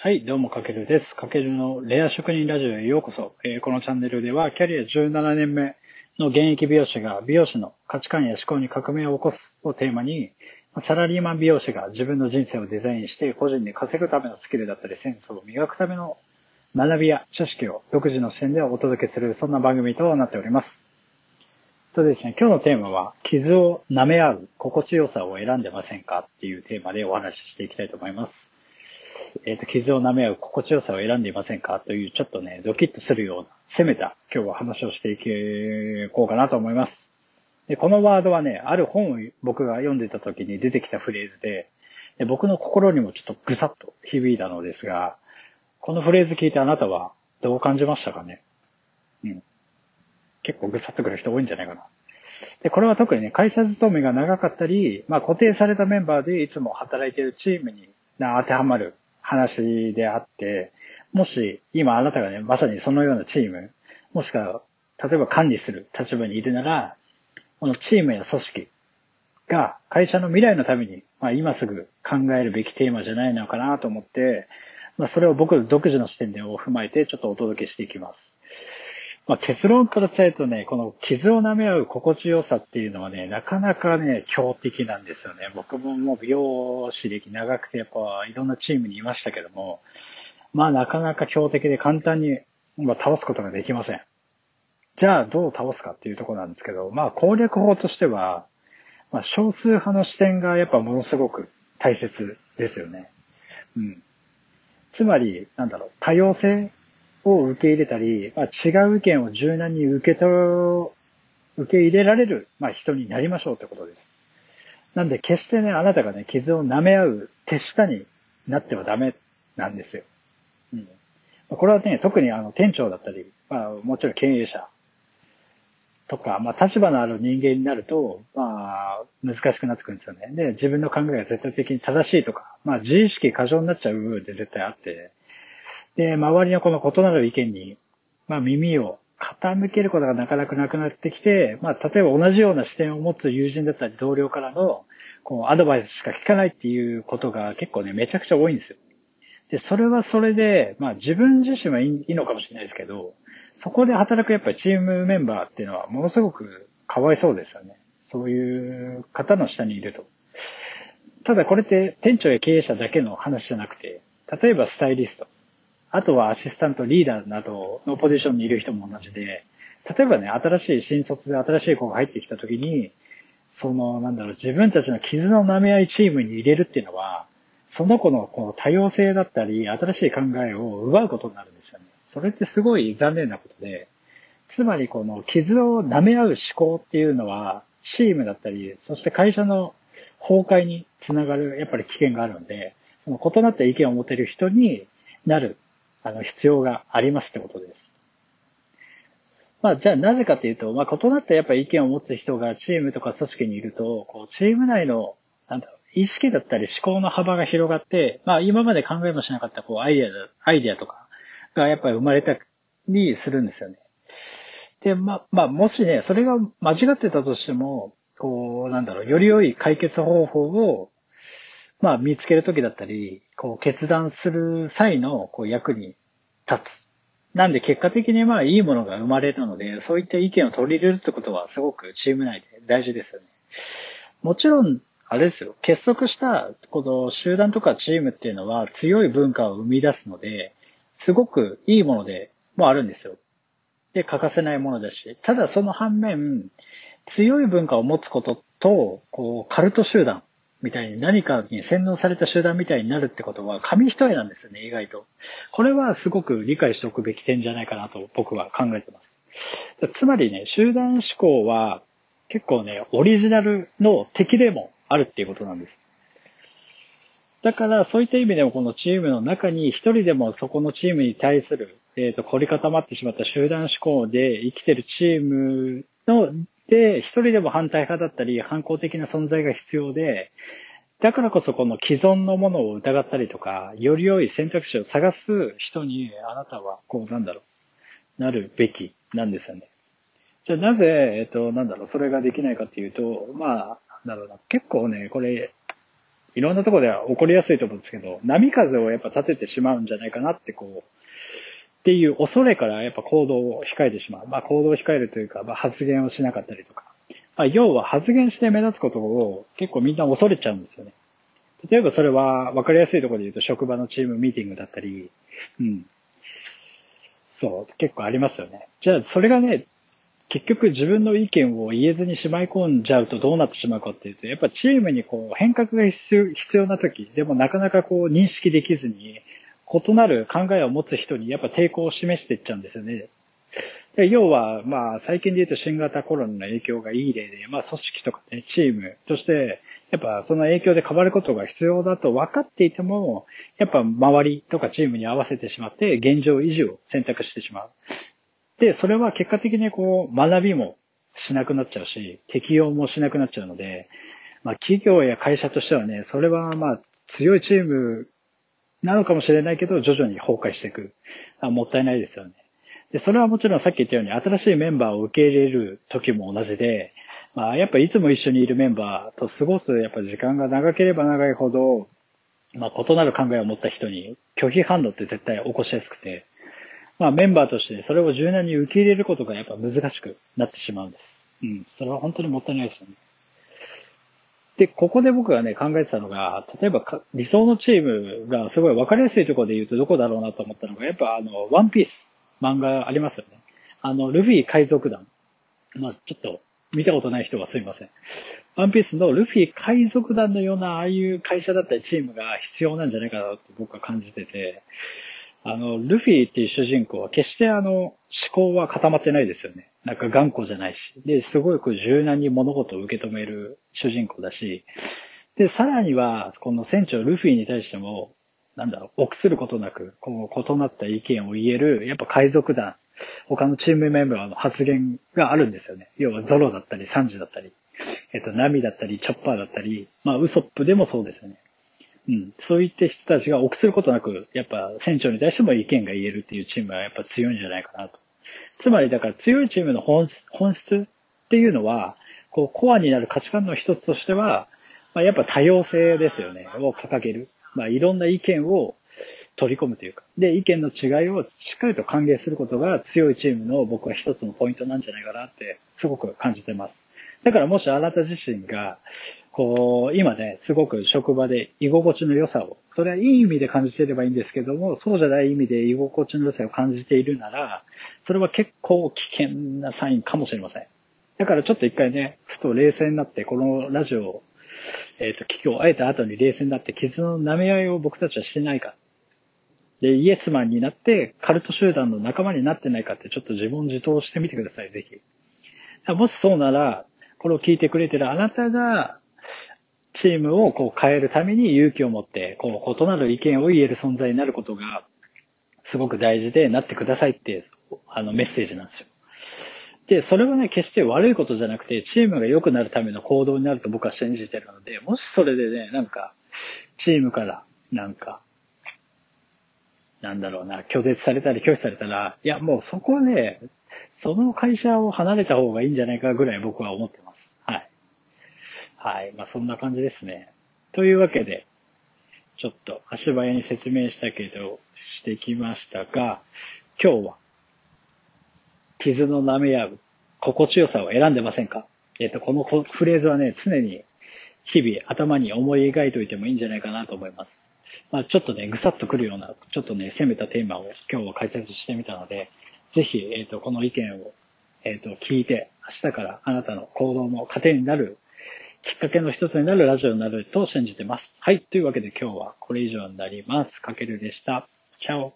はい、どうも、かけるです。かけるのレア職人ラジオへようこそ。えー、このチャンネルでは、キャリア17年目の現役美容師が美容師の価値観や思考に革命を起こすをテーマに、サラリーマン美容師が自分の人生をデザインして個人で稼ぐためのスキルだったりセンスを磨くための学びや知識を独自の視点でお届けする、そんな番組となっております。とですね、今日のテーマは、傷を舐め合う心地よさを選んでませんか？っていうテーマでお話ししていきたいと思います。えっ、ー、と、傷を舐め合う心地よさを選んでいませんかという、ちょっとね、ドキッとするような、攻めた今日は話をしていこうかなと思います。で、このワードはね、ある本を僕が読んでた時に出てきたフレーズで、で僕の心にもちょっとぐさっと響いたのですが、このフレーズ聞いてあなたはどう感じましたかね？うん。結構ぐさっとくる人多いんじゃないかな。で、これは特にね、会社勤めが長かったり、まあ固定されたメンバーでいつも働いているチームに当てはまる話であって、もし今あなたがね、まさにそのようなチーム、もしくは、例えば管理する立場にいるなら、このチームや組織が会社の未来のために、まあ、今すぐ考えるべきテーマじゃないのかなと思って、まあ、それを僕独自の視点でを踏まえてちょっとお届けしていきます。まあ、結論から伝えるとね、この傷を舐め合う心地よさっていうのはね、なかなかね、強敵なんですよね。僕ももう美容師歴長くてやっぱいろんなチームにいましたけども、まあなかなか強敵で簡単に、ま倒すことができません。じゃあどう倒すかっていうとこなんですけど、まあ攻略法としては、まあ少数派の視点がやっぱものすごく大切ですよね。うん。つまり、なんだろう、多様性を受け入れたり、まあ、違う意見を柔軟に受けと、受け入れられる、まあ、人になりましょうってことです。なんで決してね、あなたがね、傷を舐め合う手下になってはダメなんですよ。うん。これはね、特にあの店長だったり、まあもちろん経営者とか、まあ立場のある人間になると、まあ難しくなってくるんですよね。で、自分の考えが絶対的に正しいとか、まあ自意識過剰になっちゃう部分って絶対あって、で、周りのこの異なる意見に、まあ耳を傾けることがなかなかなくなってきて、まあ例えば同じような視点を持つ友人だったり同僚からの、こうアドバイスしか聞かないっていうことが結構ね、めちゃくちゃ多いんですよ。で、それはそれで、まあ自分自身はいいのかもしれないですけど、そこで働くやっぱりチームメンバーっていうのはものすごくかわいそうですよね。そういう方の下にいると。ただこれって店長や経営者だけの話じゃなくて、例えばスタイリスト、あとはアシスタント、リーダーなどのポジションにいる人も同じで、例えばね、新しい新卒で新しい子が入ってきた時に、その、なんだろう、自分たちの傷の舐め合いチームに入れるっていうのは、その子のこの多様性だったり、新しい考えを奪うことになるんですよね。それってすごい残念なことで、つまりこの傷を舐め合う思考っていうのは、チームだったり、そして会社の崩壊につながる、やっぱり危険があるので、その異なった意見を持てる人になる、あの、必要がありますってことです。まあ、じゃあなぜかっていうと、まあ、異なったやっぱり意見を持つ人がチームとか組織にいると、こう、チーム内の、なんだろう、意識だったり思考の幅が広がって、まあ、今まで考えもしなかった、こう、アイデア、アイデアとかがやっぱり生まれたりするんですよね。で、まあ、まあ、もしね、それが間違ってたとしても、こう、なんだろう、より良い解決方法を、まあ、見つけるときだったり、こう、決断する際の、こう、役に立つ。なんで、結果的にまあ、いいものが生まれるので、そういった意見を取り入れるってことは、すごくチーム内で大事ですよね。もちろん、あれですよ、結束した、この集団とかチームっていうのは強い文化を生み出すので、すごくいいものでもあるんですよ。で、欠かせないものだし。ただその反面、強い文化を持つことと、こう、カルト集団みたいに何かに洗脳された集団みたいになるってことは紙一重なんですよね、意外と。これはすごく理解しておくべき点じゃないかなと僕は考えてます。つまりね、集団思考は結構ね、オリジナルの敵でもあるっていうことなんです。だから、そういった意味でもこのチームの中に一人でもそこのチームに対する、えっ、ー、と、凝り固まってしまった集団思考で生きてるチームの、で、一人でも反対派だったり、反抗的な存在が必要で、だからこそこの既存のものを疑ったりとか、より良い選択肢を探す人に、あなたは、こう、なんだろう、なるべきなんですよね。じゃあなぜ、えっ、と、なんだろう、それができないかっていうと、まあ、なるほど。結構ね、これ、いろんなところでは起こりやすいと思うんですけど、波風をやっぱ立ててしまうんじゃないかなってこう、っていう恐れからやっぱ行動を控えてしまう。まあ行動を控えるというか、まあ発言をしなかったりとか。まあ要は発言して目立つことを結構みんな恐れちゃうんですよね。例えばそれは分かりやすいところで言うと職場のチームミーティングだったり、うん。そう、結構ありますよね。じゃあそれがね、結局自分の意見を言えずにしまい込んじゃうとどうなってしまうかっていうと、やっぱチームにこう変革が必要必要な時、でもなかなかこう認識できずに、異なる考えを持つ人にやっぱ抵抗を示していっちゃうんですよね。で要は、まあ、最近で言うと新型コロナの影響がいい例で、まあ、組織とかね、チームとして、やっぱその影響で変わることが必要だと分かっていても、やっぱ周りとかチームに合わせてしまって、現状維持を選択してしまう。で、それは結果的にこう、学びもしなくなっちゃうし、適用もしなくなっちゃうので、まあ、企業や会社としてはね、それはまあ、強いチームなのかもしれないけど、徐々に崩壊していく。あもったいないですよね。で、それはもちろんさっき言ったように、新しいメンバーを受け入れる時も同じで、まあ、やっぱいつも一緒にいるメンバーと過ごす、やっぱ時間が長ければ長いほど、まあ、異なる考えを持った人に拒否反応って絶対起こしやすくて、まあ、メンバーとしてそれを柔軟に受け入れることがやっぱ難しくなってしまうんです。うん。それは本当にもったいないですよね。で、ここで僕がね、考えてたのが、例えば理想のチームがすごい分かりやすいところで言うとどこだろうなと思ったのが、やっぱあの、ワンピース漫画ありますよね。あの、ルフィ海賊団。まあ、ちょっと見たことない人はすいません。ワンピースのルフィ海賊団のようなああいう会社だったりチームが必要なんじゃないかなと僕は感じてて、あの、ルフィっていう主人公は決してあの、思考は固まってないですよね。なんか頑固じゃないし。で、すごく柔軟に物事を受け止める主人公だし、で、さらには、この船長ルフィに対しても、なんだろう、臆することなく、この異なった意見を言える、やっぱ海賊団、他のチームメンバーの発言があるんですよね。要はゾロだったり、サンジだったり、えっと、ナミだったり、チョッパーだったり、まあ、ウソップでもそうですよね。うん。そういった人たちが臆することなく、やっぱ船長に対しても意見が言えるっていうチームはやっぱ強いんじゃないかなと。つまりだから強いチームの本質本質っていうのは、こうコアになる価値観の一つとしては、まあ、やっぱ多様性ですよね、を掲げる。まあいろんな意見を取り込むというか。で、意見の違いをしっかりと歓迎することが強いチームの僕は一つのポイントなんじゃないかなってすごく感じてます。だからもしあなた自身がこう、今ね、すごく職場で居心地の良さを、それはいい意味で感じていればいいんですけども、そうじゃない意味で居心地の良さを感じているなら、それは結構危険なサインかもしれません。だからちょっと一回ね、ふと冷静になって、このラジオを、えっ、ー、と、聞きを終えた後に冷静になって、傷の舐め合いを僕たちはしてないか。で、イエスマンになって、カルト集団の仲間になってないかって、ちょっと自問自答してみてください、ぜひ。もしそうなら、これを聞いてくれてるあなたが、チームをこう変えるために勇気を持って、こう異なる意見を言える存在になることが、すごく大事で、なってくださいって、あのメッセージなんですよ。で、それはね、決して悪いことじゃなくて、チームが良くなるための行動になると僕は信じてるので、もしそれでね、なんか、チームから、なんか、なんだろうな、拒絶されたり拒否されたら、いや、もうそこはね、その会社を離れた方がいいんじゃないかぐらい僕は思ってます。はい。まあ、そんな感じですね。というわけで、ちょっと足早に説明したけど、してきましたが、今日は、傷の舐め合う心地よさを選んでませんか？えっ、と、このフレーズはね、常に日々頭に思い描いておいてもいいんじゃないかなと思います。まあ、ちょっとね、ぐさっとくるような、ちょっとね、攻めたテーマを今日は解説してみたので、ぜひ、えっ、と、この意見を、えっ、と、聞いて、明日からあなたの行動の糧になるきっかけの一つになるラジオになると信じてます。はい。というわけで今日はこれ以上になります。かけるでした。チャオ。